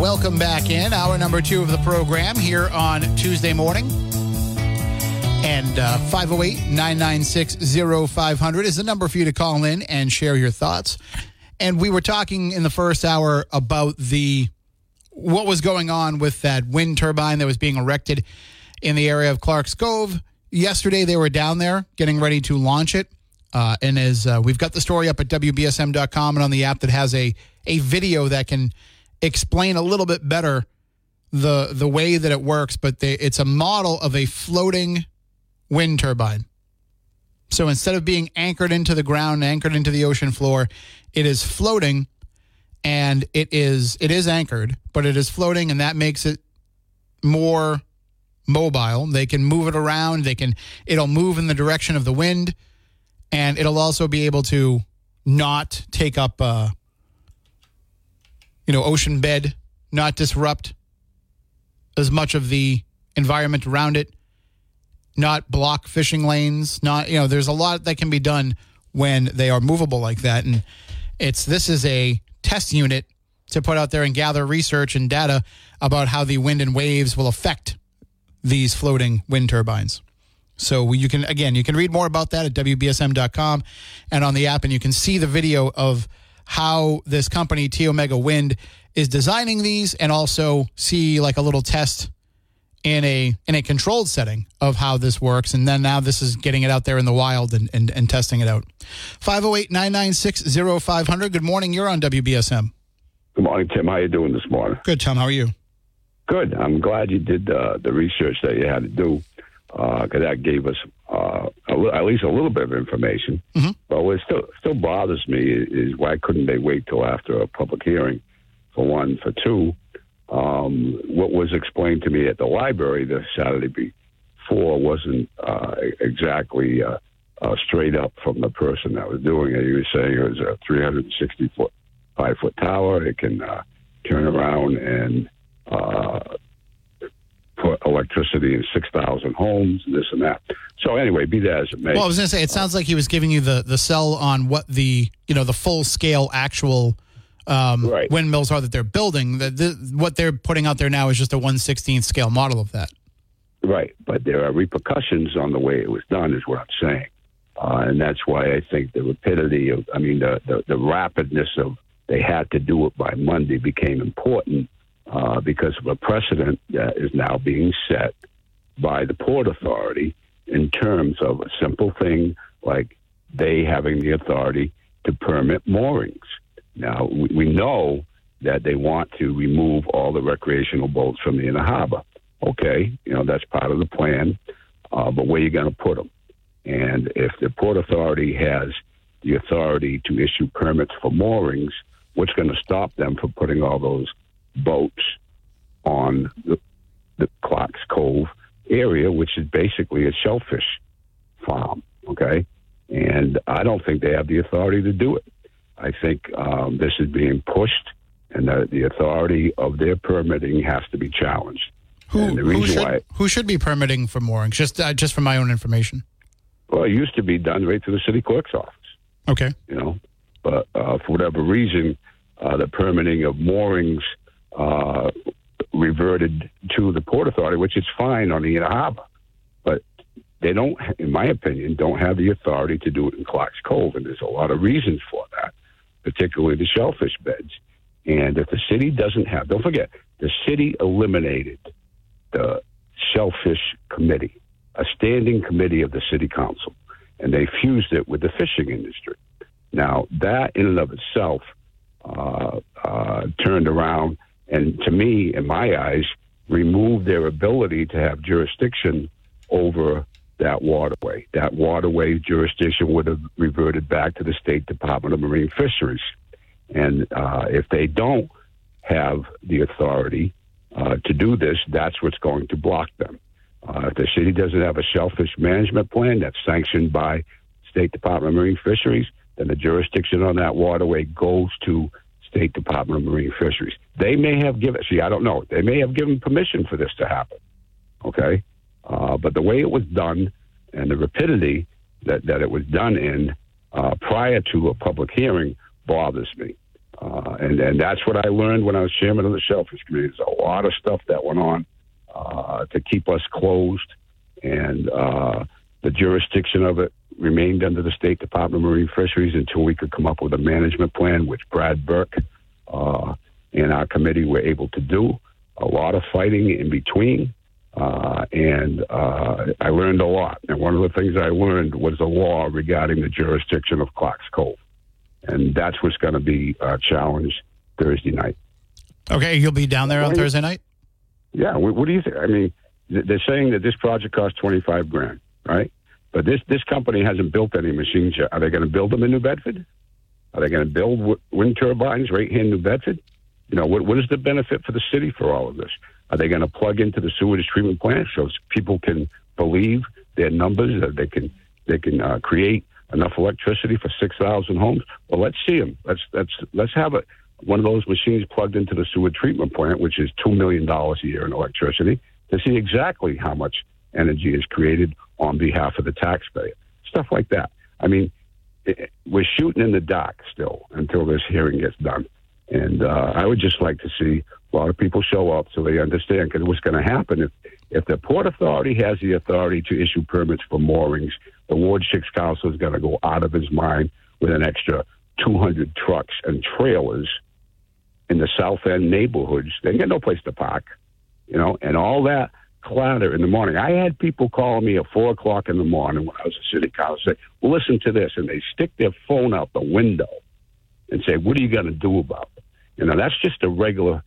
Welcome back in hour number two of the program here on Tuesday morning. And uh, 508 996 0500 is the number for you to call in and share your thoughts. And we were talking in the first hour about the what was going on with that wind turbine that was being erected in the area of Clark's Cove. Yesterday, they were down there getting ready to launch it. Uh, and as uh, we've got the story up at WBSM.com and on the app that has a, a video that can explain a little bit better the the way that it works, but they, it's a model of a floating wind turbine. So instead of being anchored into the ground, anchored into the ocean floor, it is floating and it is it is anchored, but it is floating and that makes it more mobile. They can move it around, they can it'll move in the direction of the wind and it'll also be able to not take up uh, you know, ocean bed, not disrupt as much of the environment around it, not block fishing lanes, not, you know, there's a lot that can be done when they are movable like that. And it's, this is a test unit to put out there and gather research and data about how the wind and waves will affect these floating wind turbines. So you can, again, you can read more about that at WBSM.com and on the app, and you can see the video of how this company T Omega Wind is designing these and also see like a little test in a in a controlled setting of how this works. And then now this is getting it out there in the wild and and, and testing it out. 508-996-0500 good morning. You're on WBSM Good morning, Tim. How you doing this morning? good Tom. How are you? Good. I'm glad you did uh, the research that you had to do because that gave us uh, li- at least a little bit of information. Mhm. But what still still bothers me is why couldn't they wait till after a public hearing? For one, for two, um, what was explained to me at the library the Saturday before wasn't uh, exactly uh, uh, straight up from the person that was doing it. He was saying it was a 360 foot, five foot tower. It can uh, turn around and uh, put electricity in 6,000 homes, this and that. So anyway, be that as it may. well I was going to say it sounds like he was giving you the the sell on what the you know the full scale actual um, Right. windmills are that they're building the, the what they're putting out there now is just a 116th scale model of that Right, but there are repercussions on the way it was done, is what I'm saying, uh, and that's why I think the rapidity of, I mean, the, the the rapidness of they had to do it by Monday became important uh, because of a precedent that is now being set by the Port Authority in terms of a simple thing like they having the authority to permit moorings. Now, we, we know that they want to remove all the recreational boats from the inner harbor. Okay, you know, that's part of the plan, uh, but where are you going to put them? And if the Port Authority has the authority to issue permits for moorings, what's going to stop them from putting all those boats on the, the Clark's Cove area, which is basically a shellfish farm? Okay, and I don't think they have the authority to do it. I think um, this is being pushed, and the, the authority of their permitting has to be challenged. Who, and the who, should, why, who should be permitting for moorings? Just uh, just for my own information. well, it used to be done right through the city clerk's office. Okay. you know. But uh, for whatever reason, uh, the permitting of moorings uh, reverted to the Port Authority, which is fine on the harbor. But they don't, in my opinion, don't have the authority to do it in Clark's Cove, and there's a lot of reasons for that, particularly the shellfish beds. And if the city doesn't have, don't forget, the city eliminated the shellfish committee, a standing committee of the city council, and they fused it with the fishing industry. Now, that in and of itself uh, uh, turned around and, to me, in my eyes, remove their ability to have jurisdiction over that waterway. That waterway jurisdiction would have reverted back to the State Department of Marine Fisheries. And uh, if they don't have the authority uh, to do this, that's what's going to block them. Uh, if the city doesn't have a shellfish management plan that's sanctioned by State Department of Marine Fisheries, then the jurisdiction on that waterway goes to State Department of Marine Fisheries. They may have given, see, I don't know, they may have given permission for this to happen. Okay? Uh, but the way it was done and the rapidity that, that it was done in uh, prior to a public hearing bothers me. Uh, and, and that's what I learned when I was chairman of the Shellfish Committee. There's a lot of stuff that went on uh, to keep us closed, and uh, the jurisdiction of it remained under the State Department of Marine Fisheries until we could come up with a management plan, which Brad Burke uh, and our committee were able to do. A lot of fighting in between, uh, and uh, I learned a lot. And one of the things I learned was the law regarding the jurisdiction of Clark's Cove, and that's what's going to be uh, challenged Thursday night. Okay, you'll be down there on Thursday night. Yeah, what, do you think? I mean, they're saying that this project costs twenty five grand, right? But this this company hasn't built any machines yet. Are they going to build them in New Bedford? Are they going to build w- wind turbines right here in New Bedford? You know, what what is the benefit for the city for all of this? Are they going to plug into the sewage treatment plant so people can believe their numbers that they can they can uh, create enough electricity for six thousand homes? Well, let's see them. Let's let's let's have it. One of those machines plugged into the sewage treatment plant, which is two million dollars a year in electricity, to see exactly how much energy is created on behalf of the taxpayer. Stuff like that. I mean, it, we're shooting in the dark still until this hearing gets done. And uh, I would just like to see a lot of people show up so they understand because what's going to happen if if the Port Authority has the authority to issue permits for moorings, the Ward Six Council is going to go out of his mind with an extra 200 trucks and trailers in the South End neighborhoods. They get no place to park, you know, and all that clatter in the morning. I had people call me at four o'clock in the morning when I was a city council. Say, well, "Listen to this," and they stick their phone out the window and say, "What are you going to do about it?" You know, that's just a regular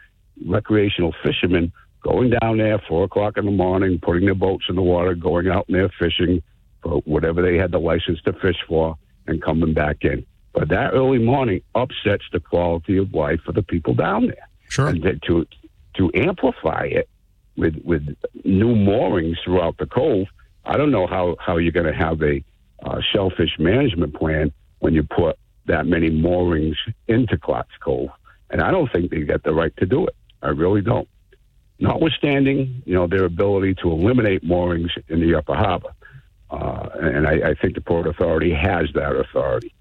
recreational fisherman going down there four o'clock in the morning, putting their boats in the water, going out and there fishing for whatever they had the license to fish for, and coming back in. But that early morning upsets the quality of life for the people down there. Sure. And to to amplify it with with new moorings throughout the cove, I don't know how how you're going to have a uh, shellfish management plan when you put that many moorings into Clark's Cove, and I don't think they get the right to do it. I really don't. Notwithstanding, you know, their ability to eliminate moorings in the Upper Harbor, uh, and I, I think the Port Authority has that authority.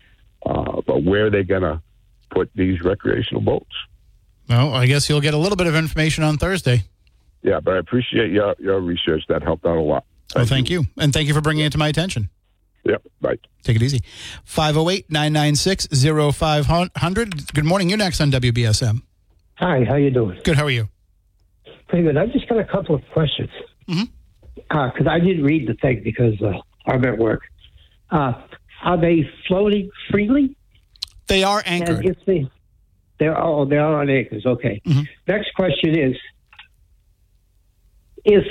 Uh, but where are they going to put these recreational boats? Well, I guess you'll get a little bit of information on Thursday. Yeah, but I appreciate your your research. That helped out a lot. Oh, thank you. And thank you for bringing it to my attention. Yep, right. Take it easy. 508 996 0500. Good morning. You're next on WBSM. Hi, how you doing? Good. How are you? Pretty good. I've just got a couple of questions. Mhm. because I didn't read the thing because uh, I'm at work. Uh, are they floating freely? They are anchored. And if they, they're oh, they are on anchors. Okay. Mhm. Next question is: If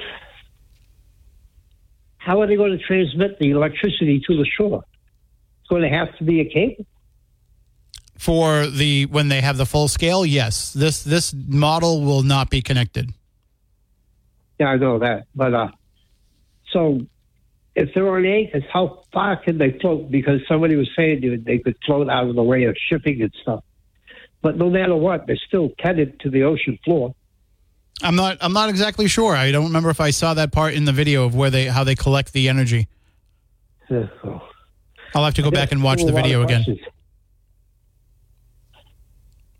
how are they going to transmit the electricity to the shore? It's going to have to be a cable. For the when they have the full scale, yes. This this model will not be connected. Yeah, I know that. But uh, so if they're on anchors, how far can they float? Because somebody was saying they- they could float out of the way of shipping and stuff. But no matter what, they're still tethered to the ocean floor. I'm not I'm not exactly sure. I don't remember if I saw that part in the video of where they how they collect the energy. Uh, so- I'll have to go back and watch the a lot of video again.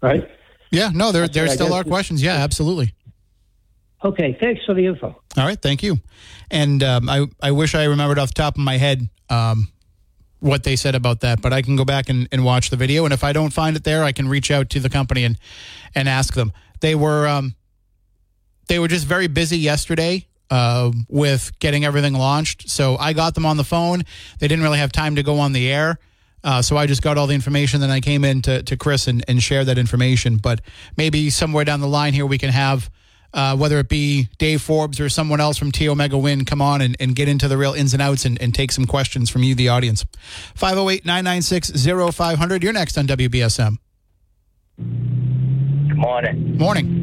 Right? Yeah, no, there That's there still are questions. Yeah, absolutely. Okay, thanks for the info. All right, thank you. And um, I I wish I remembered off the top of my head um, what they said about that, but I can go back and, and watch the video. And if I don't find it there, I can reach out to the company and and ask them. They were um, they were just very busy yesterday uh, with getting everything launched. So I got them on the phone. They didn't really have time to go on the air. Uh, so I just got all the information. Then I came in to, to Chris and, and shared that information. But maybe somewhere down the line here, we can have, uh, whether it be Dave Forbes or someone else from T Omega Wind, come on and, and get into the real ins and outs and, and take some questions from you, the audience. 508 996 0500. You're next on WBSM. Good morning. Morning.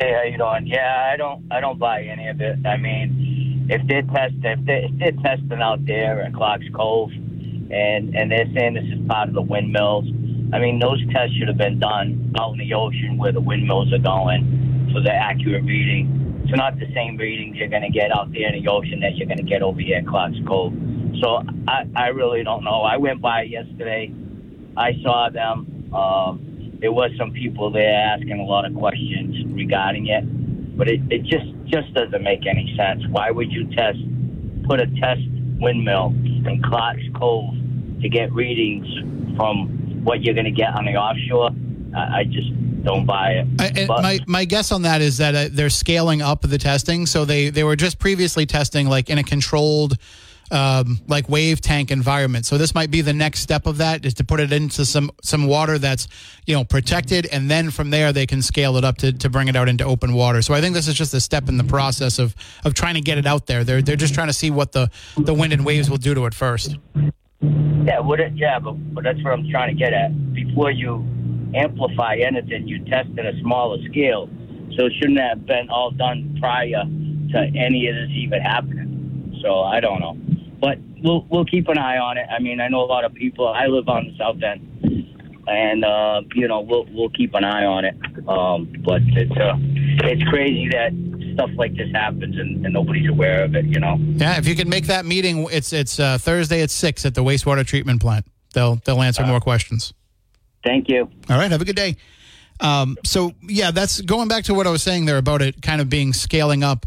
Hey, how you doing? Yeah, I don't, I don't buy any of it. I mean, if they're test, if they're, if they're testing out there at Clark's Cove, and and they're saying this is part of the windmills, I mean, those tests should have been done out in the ocean where the windmills are going for the accurate reading. It's not the same readings you're going to get out there in the ocean that you're going to get over here at Clark's Cove. So I, I really don't know. I went by yesterday. I saw them. Um, there was some people there asking a lot of questions regarding it, but it, it just just doesn't make any sense. Why would you test put a test windmill in Clark's Cove to get readings from what you're going to get on the offshore? I, I just don't buy it. I, my my guess on that is that uh, they're scaling up the testing. So they they were just previously testing like in a controlled. Um, like wave tank environment. So this might be the next step of that is to put it into some some water that's you know protected, and then from there they can scale it up to, to bring it out into open water. So I think this is just a step in the process of of trying to get it out there. They're they're just trying to see what the the wind and waves will do to it first. Yeah, what it, yeah, but, but that's what I'm trying to get at. Before you amplify anything, you test at a smaller scale. So it shouldn't have been all done prior to any of this even happening. So I don't know, but we'll we'll keep an eye on it. I mean, I know a lot of people. I live on the south end, and uh, you know we'll we'll keep an eye on it. Um, but it's uh, it's crazy that stuff like this happens and, and nobody's aware of it. You know. Yeah, if you can make that meeting, it's it's uh, Thursday at six at the wastewater treatment plant. They'll they'll answer more questions. Thank you. All right, have a good day. Um, so yeah, that's going back to what I was saying there about it kind of being scaling up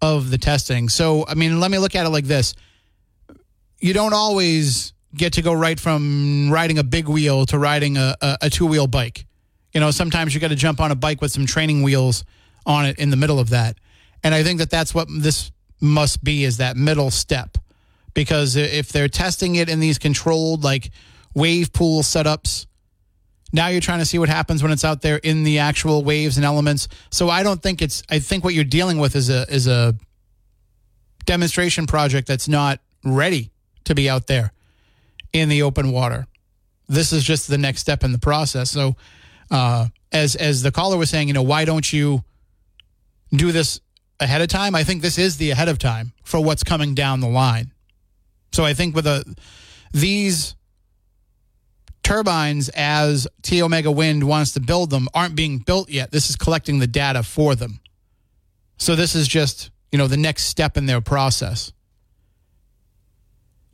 of the testing. So I mean, let me look at it like this: you don't always get to go right from riding a big wheel to riding a, a, a two wheel bike. You know, sometimes you got to jump on a bike with some training wheels on it in the middle of that. And I think that that's what this must be is that middle step. Because if they're testing it in these controlled, like wave pool setups, now you're trying to see what happens when it's out there in the actual waves and elements. So I don't think it's. I think what you're dealing with is a is a demonstration project that's not ready to be out there in the open water. This is just the next step in the process. So, uh, as as the caller was saying, you know, why don't you do this ahead of time? I think this is the ahead of time for what's coming down the line. So I think with a these turbines as T Omega Wind wants to build them aren't being built yet. This is collecting the data for them. So this is just, you know, the next step in their process.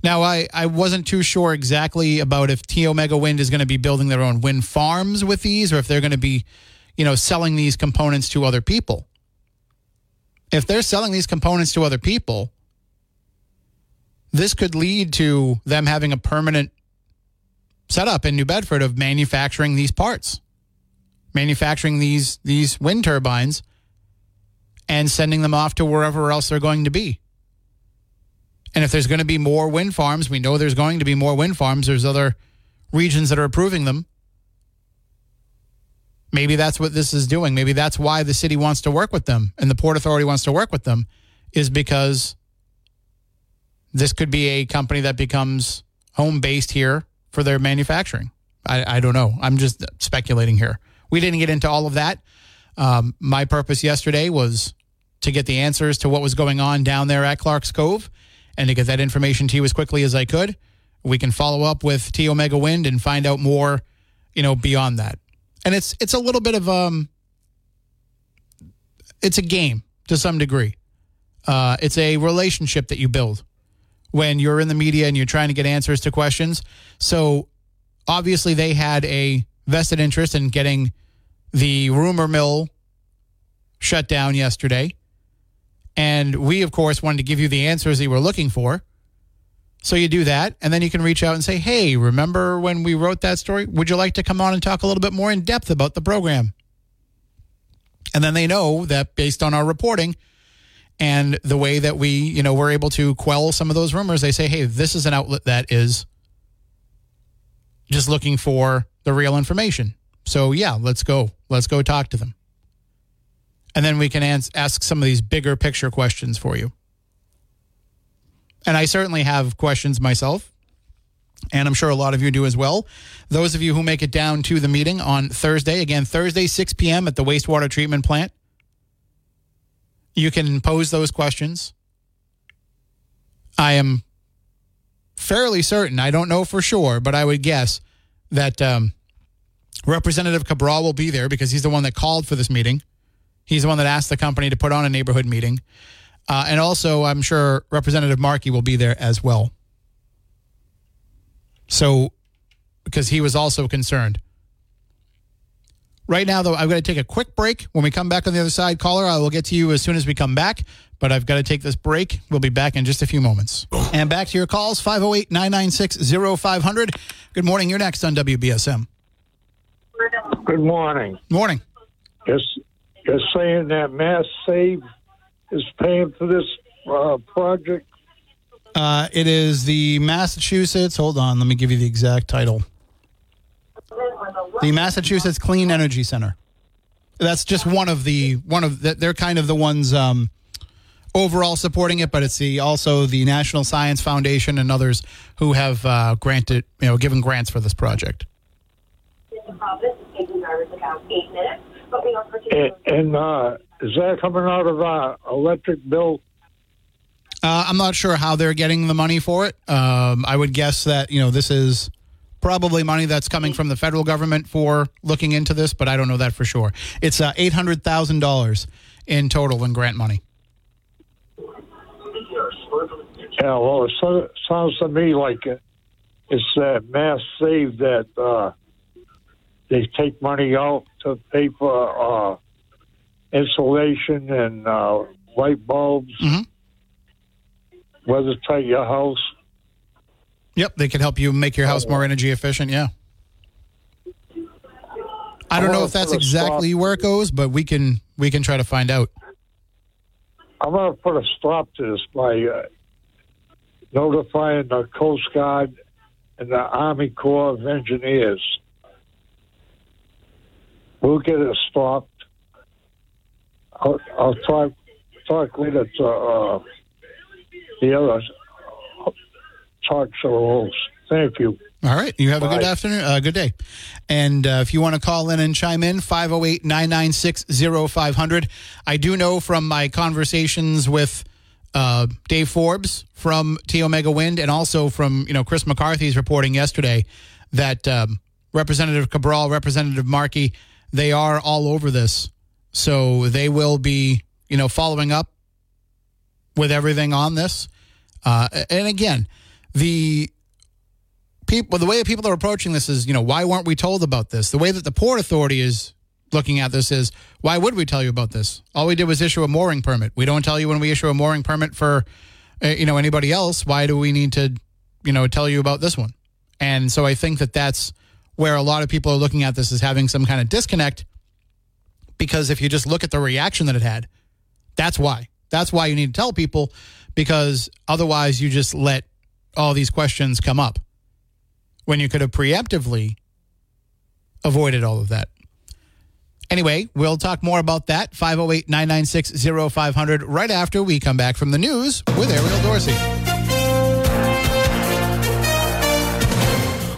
Now, I, I wasn't too sure exactly about if T Omega Wind is going to be building their own wind farms with these or if they're going to be, you know, selling these components to other people. If they're selling these components to other people, this could lead to them having a permanent setup in New Bedford of manufacturing these parts, manufacturing these these wind turbines, and sending them off to wherever else they're going to be. And if there's going to be more wind farms, we know there's going to be more wind farms. There's other regions that are approving them. Maybe that's what this is doing. Maybe that's why the city wants to work with them and the Port Authority wants to work with them, is because this could be a company that becomes home based here for their manufacturing. I, I, don't know. I'm just speculating here. We didn't get into all of that. Um, my purpose yesterday was to get the answers to what was going on down there at Clark's Cove and to get that information to you as quickly as I could. We can follow up with T Omega Wind and find out more, you know, beyond that and it's it's a little bit of um it's a game to some degree. Uh, it's a relationship that you build when you're in the media and you're trying to get answers to questions. So obviously they had a vested interest in getting the rumor mill shut down yesterday. And we, of course, wanted to give you the answers you were looking for. So you do that, and then you can reach out and say, hey, remember when we wrote that story? Would you like to come on and talk a little bit more in depth about the program? And then they know that based on our reporting and the way that we, you know, we're able to quell some of those rumors, they say, hey, this is an outlet that is just looking for the real information. So yeah, let's go. Let's go talk to them. And then we can ask some of these bigger picture questions for you. And I certainly have questions myself. And I'm sure a lot of you do as well. Those of you who make it down to the meeting on Thursday, again, Thursday, 6 p.m. at the wastewater treatment plant, you can pose those questions. I am fairly certain, I don't know for sure, but I would guess that um, Representative Cabral will be there because he's the one that called for this meeting. He's the one that asked the company to put on a neighborhood meeting. Uh, and also, I'm sure Representative Markey will be there as well. So, because he was also concerned. Right now, though, I'm going to take a quick break. When we come back on the other side, caller, I will get to you as soon as we come back. But I've got to take this break. We'll be back in just a few moments. And back to your calls 508 996 0500. Good morning. You're next on WBSM. Good morning. Morning. Just, just saying that Mass Save is paying for this uh, project? Uh, it is the Massachusetts. Hold on, let me give you the exact title. The Massachusetts Clean Energy Center. That's just one of the one of the, they're kind of the ones um, overall supporting it, but it's the also the National Science Foundation and others who have uh, granted you know given grants for this project. And, and uh, is that coming out of our electric bill? Uh, I'm not sure how they're getting the money for it. Um, I would guess that you know this is probably money that's coming from the federal government for looking into this, but I don't know that for sure. It's uh, eight hundred thousand dollars in total in grant money. Yeah, well, it so, sounds to me like it's that mass save that uh, they take money out to pay for uh, insulation and uh, light bulbs, mm-hmm. weather tight your house. Yep, they can help you make your house more energy efficient. Yeah. I don't know if that's exactly where it goes, but we can we can try to find out. I'm going to put a stop to this by uh, notifying the Coast Guard and the Army Corps of Engineers. We'll get it stopped I'll, I'll talk talk later to uh, the other talk show host. Thank you. All right. You have Bye. a good afternoon, uh, good day. And uh, if you want to call in and chime in, 508 996 0500. I do know from my conversations with uh, Dave Forbes from T Omega Wind and also from you know Chris McCarthy's reporting yesterday that um, Representative Cabral, Representative Markey, they are all over this so they will be, you know, following up with everything on this. Uh, and again, the people, the way people are approaching this is, you know, why weren't we told about this? The way that the Port Authority is looking at this is, why would we tell you about this? All we did was issue a mooring permit. We don't tell you when we issue a mooring permit for, uh, you know, anybody else. Why do we need to, you know, tell you about this one? And so I think that that's where a lot of people are looking at this as having some kind of disconnect because if you just look at the reaction that it had, that's why. That's why you need to tell people because otherwise you just let all these questions come up when you could have preemptively avoided all of that. Anyway, we'll talk more about that. 508 996 0500 right after we come back from the news with Ariel Dorsey.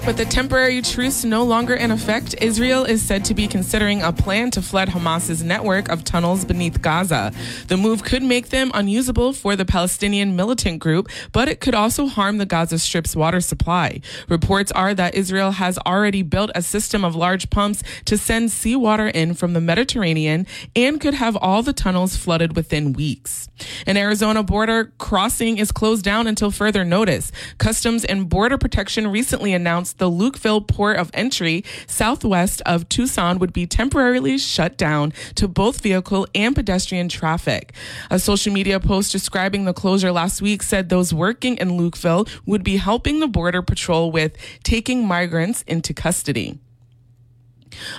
With the temporary truce no longer in effect, Israel is said to be considering a plan to flood Hamas's network of tunnels beneath Gaza. The move could make them unusable for the Palestinian militant group, but it could also harm the Gaza Strip's water supply. Reports are that Israel has already built a system of large pumps to send seawater in from the Mediterranean and could have all the tunnels flooded within weeks. An Arizona border crossing is closed down until further notice. Customs and Border Protection recently announced the Lukeville port of entry southwest of Tucson would be temporarily shut down to both vehicle and pedestrian traffic. A social media post describing the closure last week said those working in Lukeville would be helping the Border Patrol with taking migrants into custody.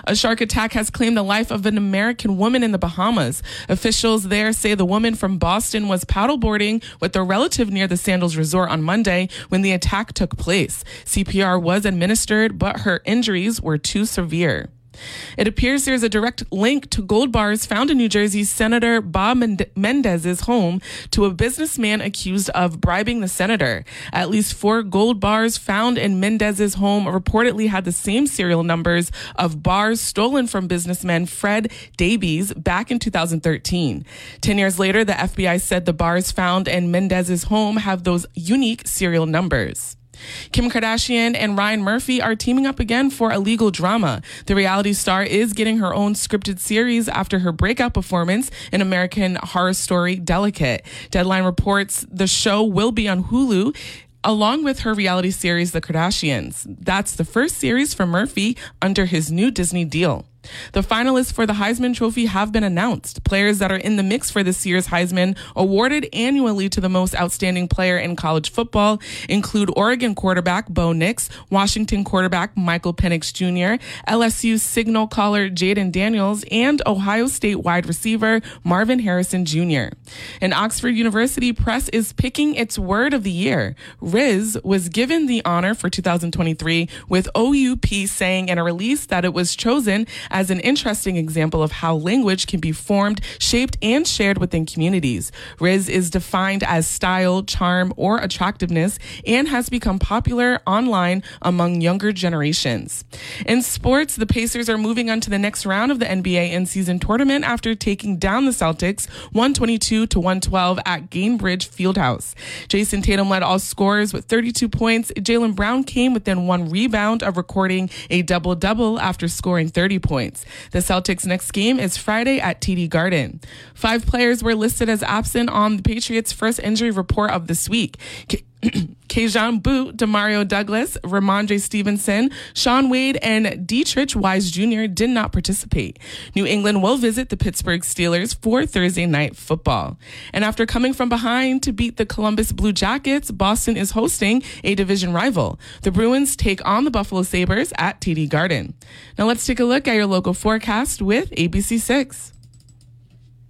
A shark attack has claimed the life of an American woman in the Bahamas. Officials there say the woman from Boston was paddleboarding with a relative near the Sandals Resort on Monday when the attack took place. CPR was administered, but her injuries were too severe. It appears there's a direct link to gold bars found in New Jersey's Senator Bob Menendez's home to a businessman accused of bribing the senator. At least four gold bars found in Mendez's home reportedly had the same serial numbers of bars stolen from businessman Fred Daibes back in 2013. Ten years later, the FBI said the bars found in Mendez's home have those unique serial numbers. Kim Kardashian and Ryan Murphy are teaming up again for a legal drama. The reality star is getting her own scripted series after her breakout performance in American Horror Story Delicate. Deadline reports the show will be on Hulu along with her reality series, The Kardashians. That's the first series for Murphy under his new Disney deal. The finalists for the Heisman Trophy have been announced. Players that are in the mix for this year's Heisman, awarded annually to the most outstanding player in college football, include Oregon quarterback Bo Nix, Washington quarterback Michael Penix Jr., LSU signal caller Jayden Daniels, and Ohio State wide receiver Marvin Harrison Jr. An Oxford University press is picking its word of the year. Rizz was given the honor for 2023, with OUP saying in a release that it was chosen as an interesting example of how language can be formed, shaped, and shared within communities. Rizz is defined as style, charm, or attractiveness and has become popular online among younger generations. In sports, the Pacers are moving on to the next round of the NBA in season tournament after taking down the Celtics 122 to 112 at Gainbridge Fieldhouse. Jayson Tatum led all scorers with 32 points. Jaylen Brown came within one rebound of recording a double double after scoring 30 points points. The Celtics' next game is Friday at TD Garden. Five players were listed as absent on the Patriots' first injury report of this week. Kayshon Boutte, Demario Douglas, Rhamondre Stevenson, Shaun Wade, and Deatrich Wise Jr. did not participate. New England will visit the Pittsburgh Steelers for Thursday night football. And after coming from behind to beat the Columbus Blue Jackets, Boston is hosting a division rival. The Bruins take on the Buffalo Sabres at TD Garden. Now let's take a look at your local forecast with ABC6.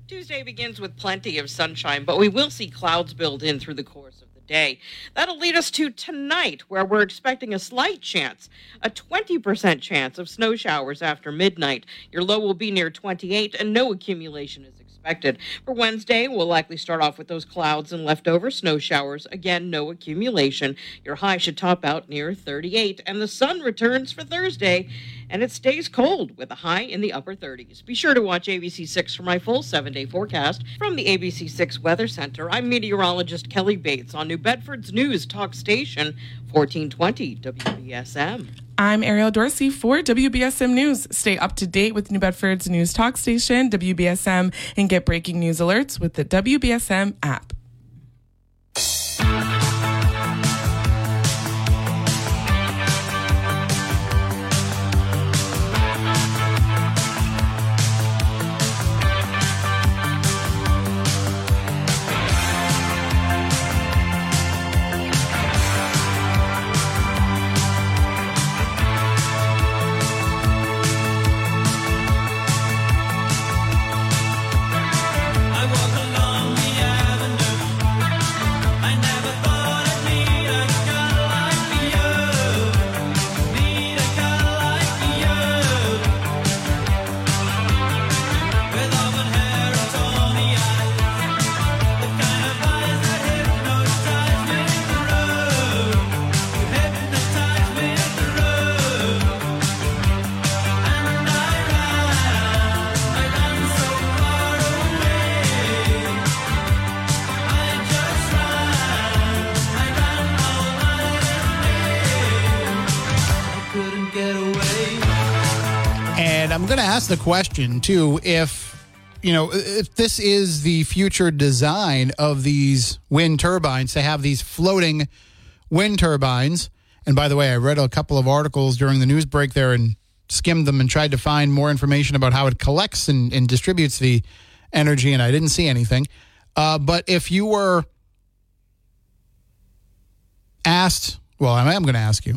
Tuesday begins with plenty of sunshine, but we will see clouds build in through the course of day. That'll lead us to tonight, where we're expecting a slight chance, a 20% chance of snow showers after midnight. Your low will be near 28, and no accumulation is expected. For Wednesday, we'll likely start off with those clouds and leftover snow showers. Again, no accumulation. Your high should top out near 38, and the sun returns for Thursday, and it stays cold with a high in the upper 30s. Be sure to watch ABC6 for my full seven day forecast. From the ABC6 Weather Center, I'm meteorologist Kelly Bates on New Bedford's News Talk Station, 1420 WBSM. I'm Ariel Dorsey for WBSM News. Stay up to date with New Bedford's news talk station, WBSM, and get breaking news alerts with the WBSM app. Going to ask the question too if you know if this is the future design of these wind turbines to have these floating wind turbines. And by the way, I read a couple of articles during the news break there and skimmed them and tried to find more information about how it collects and, and distributes the energy, and I didn't see anything. Uh, but if you were asked, well, I am going to ask you,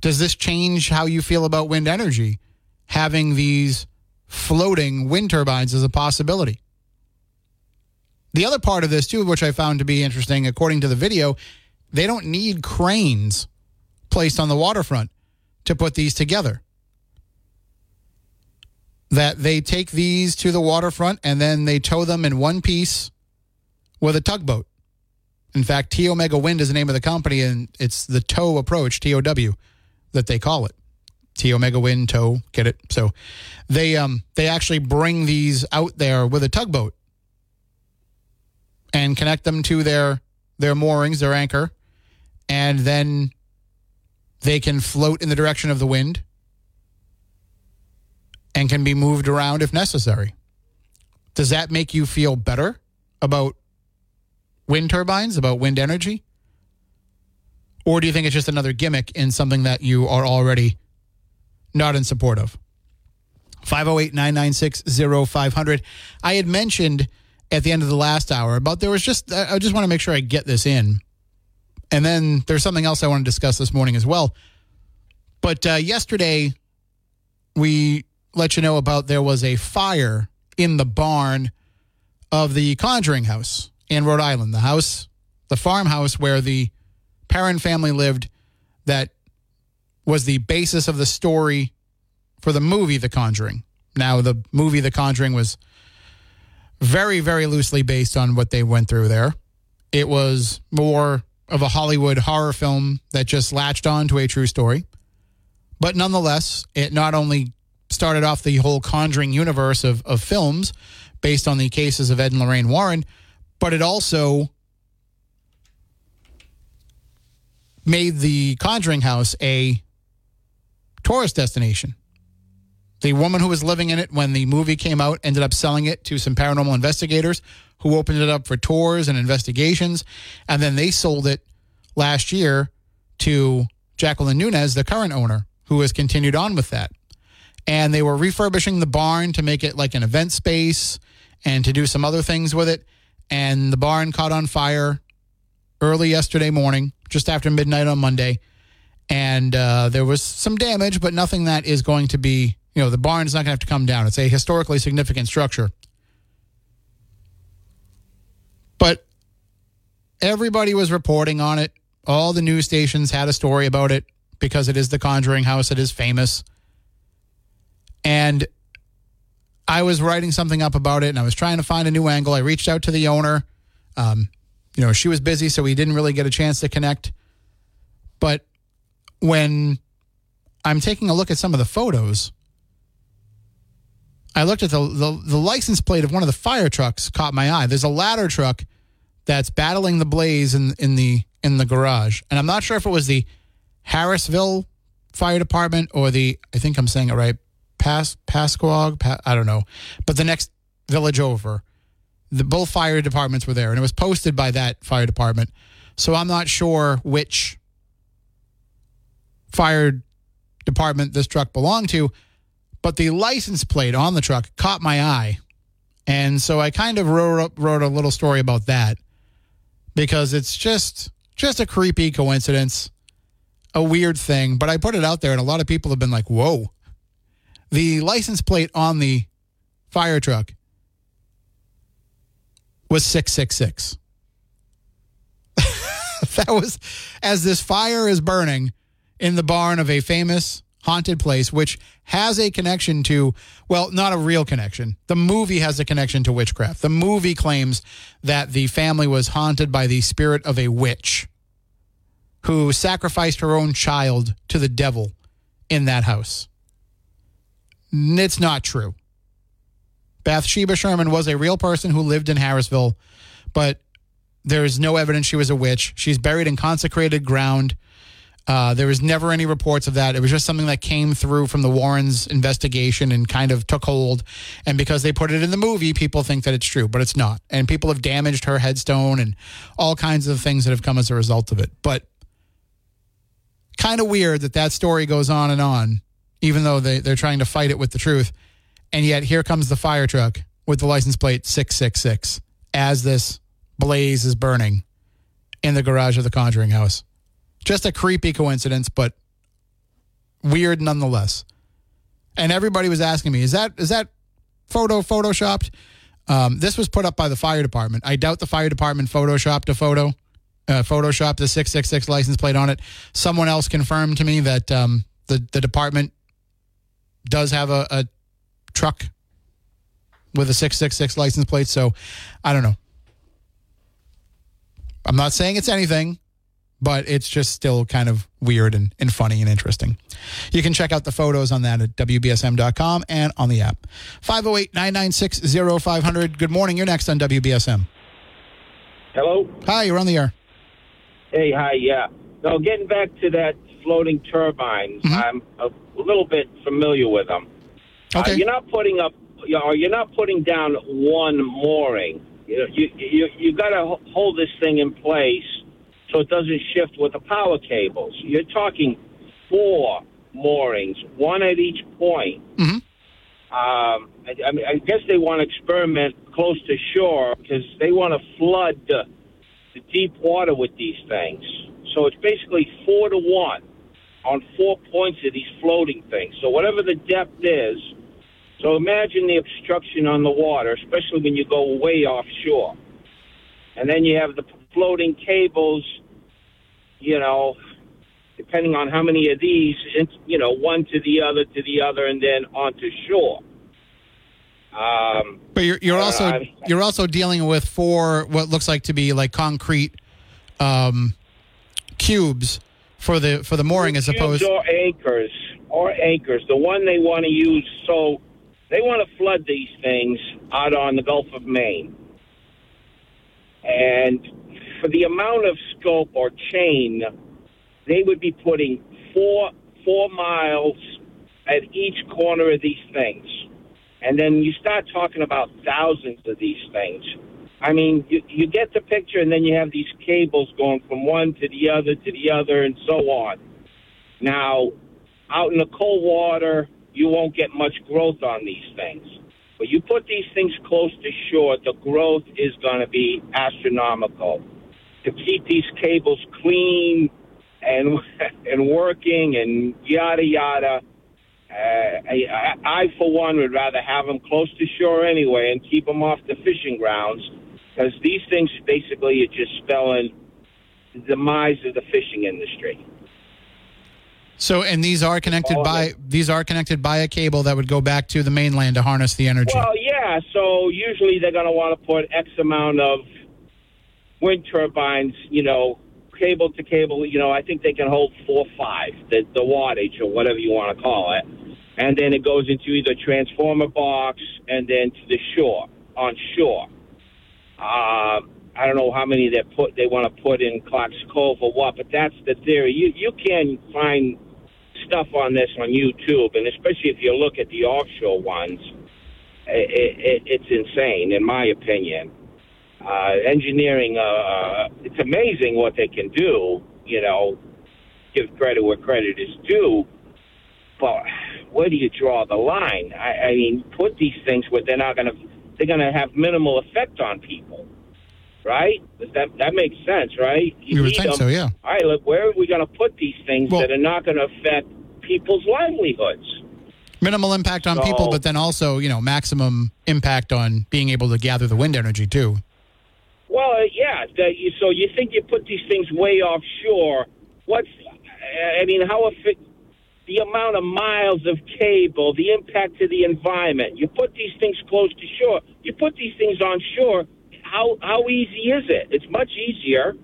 does this change how you feel about wind energy? Having these floating wind turbines as a possibility. The other part of this, too, which I found to be interesting, according to the video, they don't need cranes placed on the waterfront to put these together. That they take these to the waterfront and then they tow them in one piece with a tugboat. In fact, T Omega Wind is the name of the company, and it's the tow approach, TOW, that they call it. T Omega Wind tow, get it? So they um they actually bring these out there with a tugboat and connect them to their their moorings, their anchor, and then they can float in the direction of the wind and can be moved around if necessary. Does that make you feel better about wind turbines, about wind energy? Or do you think it's just another gimmick in something that you are already not in support of? 508 996 0500. I had mentioned at the end of the last hour about there was just, I just want to make sure I get this in. And then there's something else I want to discuss this morning as well. But uh, yesterday, we let you know about there was a fire in the barn of the Conjuring House in Rhode Island, the house, the farmhouse where the Perron family lived that was the basis of the story for the movie The Conjuring. Now, the movie The Conjuring was very, very loosely based on what they went through there. It was more of a Hollywood horror film that just latched on to a true story. But nonetheless, it not only started off the whole Conjuring universe of, of films based on the cases of Ed and Lorraine Warren, but it also made the Conjuring House a tourist destination. The woman who was living in it when the movie came out ended up selling it to some paranormal investigators who opened it up for tours and investigations. And then they sold it last year to Jacqueline Nunez, the current owner, who has continued on with that. And they were refurbishing the barn to make it like an event space and to do some other things with it. And the barn caught on fire early yesterday morning, just after midnight on Monday. And uh, there was some damage, but nothing that is going to be, you know, the barn is not going to have to come down. It's a historically significant structure. But everybody was reporting on it. All the news stations had a story about it because it is the Conjuring House. It is famous. And I was writing something up about it and I was trying to find a new angle. I reached out to the owner. Um, you know, she was busy, so we didn't really get a chance to connect. But when I'm taking a look at some of the photos, I looked at the, the, the license plate of one of the fire trucks caught my eye. There's a ladder truck that's battling the blaze in in the in the garage, and I'm not sure if it was the Harrisville Fire Department or the I think I'm saying it right, Pas Pascoag. Pa, I don't know, but the next village over, the both fire departments were there, and it was posted by that fire department. So I'm not sure which fire department this truck belonged to, but the license plate on the truck caught my eye. And so I kind of wrote wrote a little story about that because it's just just a creepy coincidence, a weird thing. But I put it out there, and a lot of people have been like, "Whoa!" The license plate on the fire truck was six six six. That was as this fire is burning in the barn of a famous haunted place, which has a connection to, well, not a real connection. The movie has a connection to witchcraft. The movie claims that the family was haunted by the spirit of a witch who sacrificed her own child to the devil in that house. It's not true. Bathsheba Sherman was a real person who lived in Harrisville, but there is no evidence she was a witch. She's buried in consecrated ground Uh, there was never any reports of that. It was just something that came through from the Warrens investigation and kind of took hold. And because they put it in the movie, people think that it's true, but it's not. And people have damaged her headstone and all kinds of things that have come as a result of it. But kind of weird that that story goes on and on, even though they, they're trying to fight it with the truth. And yet here comes the fire truck with the license plate 666 as this blaze is burning in the garage of the Conjuring house. Just a creepy coincidence, but weird nonetheless. And everybody was asking me, is that is that photo photoshopped? Um, this was put up by the fire department. I doubt the fire department photoshopped a photo, uh, photoshopped the 666 license plate on it. Someone else confirmed to me that um, the, the department does have a, a truck with a 666 license plate. So I don't know. I'm not saying it's anything, but it's just still kind of weird and, and funny and interesting. You can check out the photos on that at WBSM.com and on the app. 508 996 0500. Good morning. You're next on WBSM. Hello. Hi, you're on the air. Hey, hi. Yeah. So getting back to that floating turbines, I'm a little bit familiar with them. Okay. Uh, you're not putting up, you know, you're not putting down one mooring. You know, you you you got to hold this thing in place so it doesn't shift with the power cables. You're talking four moorings, one at each point. Um, I, I mean, I guess they want to experiment close to shore because they want to flood the, the deep water with these things. So it's basically four to one on four points of these floating things. So whatever the depth is, so imagine the obstruction on the water, especially when you go way offshore. And then you have the floating cables, you know, depending on how many of these, you know, one to the other to the other and then onto shore. Um, But you're, you're also know, I- you're also dealing with four what looks like to be like concrete um, cubes for the for the mooring as opposed. or anchors or anchors. The one they want to use, so they want to flood these things out on the Gulf of Maine, and for the amount of scope or chain, they would be putting four four miles at each corner of these things, and then you start talking about thousands of these things. I mean, you, you get the picture, and then you have these cables going from one to the other to the other, and so on. Now, out in the cold water, you won't get much growth on these things. But you put these things close to shore, the growth is going to be astronomical. To keep these cables clean and and working and yada yada. Uh, I, I, for one, would rather have them close to shore anyway and keep them off the fishing grounds because these things basically are just spelling the demise of the fishing industry. So and these are connected by these are connected by a cable that would go back to the mainland to harness the energy. Well, yeah. So usually they're going to want to put X amount of wind turbines, you know, cable to cable. You know, I think they can hold four, five, the, the wattage or whatever you want to call it, and then it goes into either transformer box and then to the shore on shore. Um, I don't know how many they put they want to put in Clark's Cove or what, but that's the theory. You you can find stuff on this on YouTube, and especially if you look at the offshore ones, it, it, it's insane, in my opinion. Uh, engineering, uh, it's amazing what they can do. You know, give credit where credit is due, but where do you draw the line? I, I mean, put these things where they're not going to they're going to have minimal effect on people, right? That that makes sense, right? You would think them. so, yeah. All right, look, where are we going to put these things Well- that are not going to affect people's livelihoods? Minimal impact on people, but then also you know maximum impact on being able to gather the wind energy too. Well, uh, yeah. The, you, so you think you put these things way offshore? What's? I mean, how if the amount of miles of cable, the impact to the environment? You put these things close to shore. You put these things on shore. How how easy is it? It's much easier.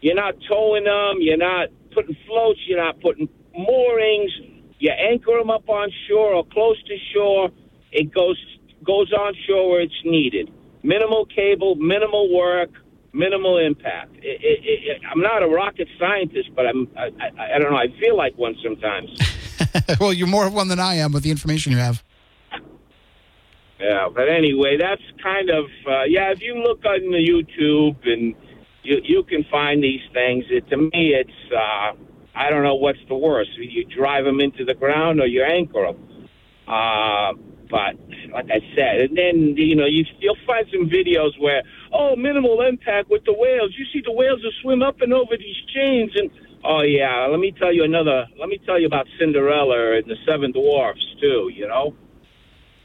You're not towing them. You're not putting floats. You're not putting moorings. You anchor them up on shore or close to shore. It goes goes on shore where it's needed. Minimal cable, minimal work. Minimal impact. It, it, it, I'm not a rocket scientist, but I'm. I, I, I don't know. I feel like one sometimes. well, you're more of one than I am with the information you have. Yeah, but anyway, that's kind of uh, yeah. If you look on the YouTube and you you can find these things. It, to me, it's uh, I don't know what's the worst. You drive them into the ground or you anchor them. Uh, but like I said, and then you know you you'll find some videos where oh minimal impact with the whales. You see the whales that swim up and over these chains and oh yeah. Let me tell you another. Let me tell you about Cinderella and the Seven Dwarfs too. You know.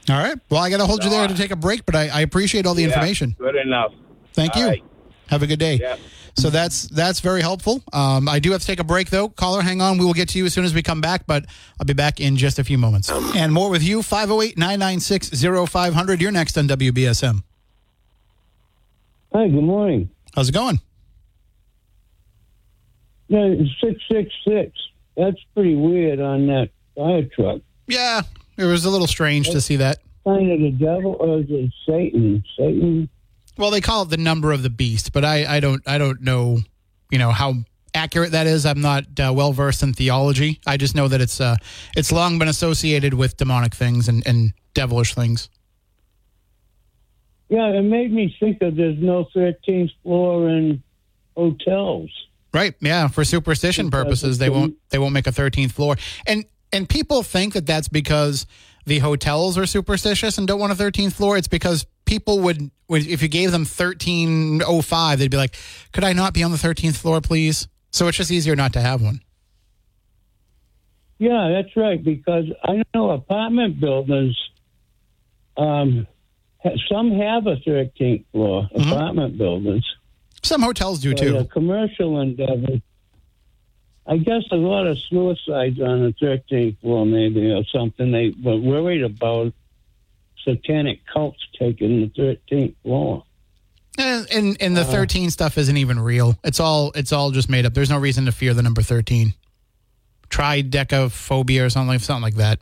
All right. Well, I got to hold you there to take a break, but I, I appreciate all the Yeah, information. Good enough. Thank All you. right. Have a good day. Yeah. So that's that's very helpful. Um, I do have to take a break though. Caller, hang on. We will get to you as soon as we come back, but I'll be back in just a few moments. And more with you, 508 996 0500. You're next on WBSM. Hi, good morning. How's it going? Yeah, six six six. That's pretty weird on that fire truck. Yeah, it was a little strange to see that. Kind of the devil or is it Satan? Satan. Well, they call it the number of the beast, but I, I don't I don't know, you know how accurate that is. I'm not uh, well versed in theology. I just know that it's uh it's long been associated with demonic things and, and devilish things. Yeah, it made me think of there's no 13th floor in hotels. Right. Yeah. For superstition purposes, they won't they won't make a 13th floor. And and people think that that's because the hotels are superstitious and don't want a 13th floor. It's because people would, would if you gave them 1305, they'd be like, "Could I not be on the 13th floor, please?" So it's just easier not to have one. Yeah, that's right. Because I know apartment buildings, um, some have a 13th floor. Apartment buildings. Some hotels do But, too. uh, commercial endeavor. I guess a lot of suicides on the 13th floor, maybe, or something. They were worried about satanic cults taking the 13th floor. And and, and the Uh, 13 stuff isn't even real. It's all it's all just made up. There's no reason to fear the number 13. Tridecaphobia or something like something like that.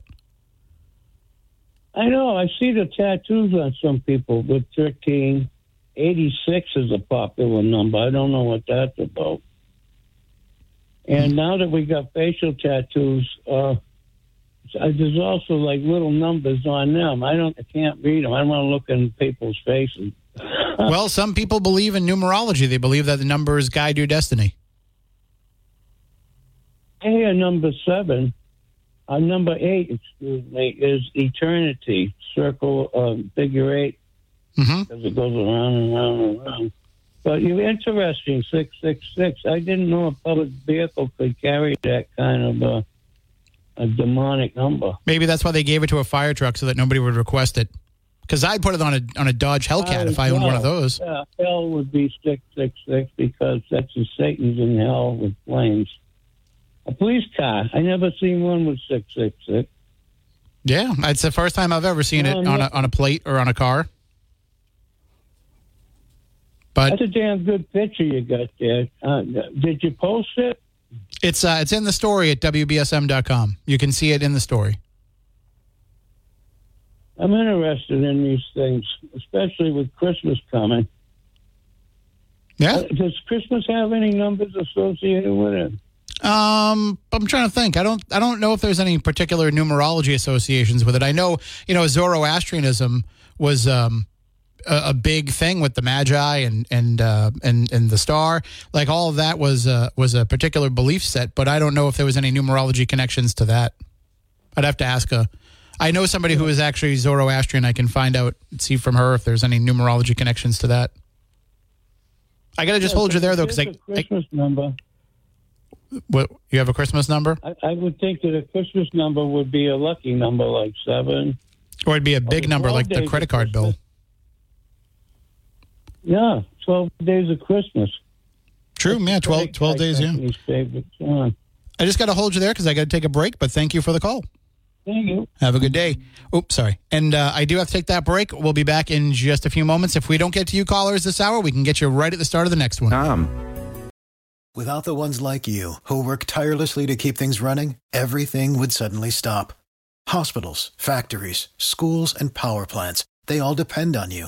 I know. I see the tattoos on some people with 13. 86 is a popular number. I don't know what that's about. And now that we got facial tattoos, uh, uh, there's also like little numbers on them. I don't, I can't read them. I don't want to look in people's faces. well, some people believe in numerology. They believe that the numbers guide your destiny. I hear number seven, uh, number eight, excuse me, is eternity, circle, um, figure eight, Mhm. it goes around and around and around. But you're interesting, 666. I didn't know a public vehicle could carry that kind of uh, a demonic number. Maybe that's why they gave it to a fire truck so that nobody would request it. Because I'd put it on a on a Dodge Hellcat if I owned one of those. Yeah, hell would be 666 because that's the Satan's in hell with flames. A police car. I never seen one with 666. Yeah, it's the first time I've ever seen it on a on a plate or on a car. But That's a damn good picture you got there. Uh, did you post it? it's uh, it's in the story at wbsm.com. You can see it in the story. I'm interested in these things, especially with Christmas coming. Yeah. Uh, does Christmas have any numbers associated with it? Um, I'm trying to think. I don't. I don't know if there's any particular numerology associations with it. I know, you know, Zoroastrianism was um, a, a big thing with the Magi and and uh, and and the star. Like all of that was uh, was a particular belief set. But I don't know if there was any numerology connections to that. I'd have to ask a. I know somebody who is actually Zoroastrian. I can find out, see from her if there's any numerology connections to that. I gotta just Yeah, hold you there though, because I, Christmas number. what you have a Christmas number, I, I would think that a Christmas number would be a lucky number, like seven. or it'd be a big number like the credit card bill. Yeah, twelve days of Christmas. True, yeah, 12, 12 days, yeah. company's favorite song. I just got to hold you there because I got to take a break, but thank you for the call. Thank you. Have a good day. Oops, sorry. And uh, I do have to take that break. We'll be back in just a few moments. If we don't get to you callers this hour, we can get you right at the start of the next one. Without the ones like you, who work tirelessly to keep things running, everything would suddenly stop. Hospitals, factories, schools, and power plants, they all depend on you.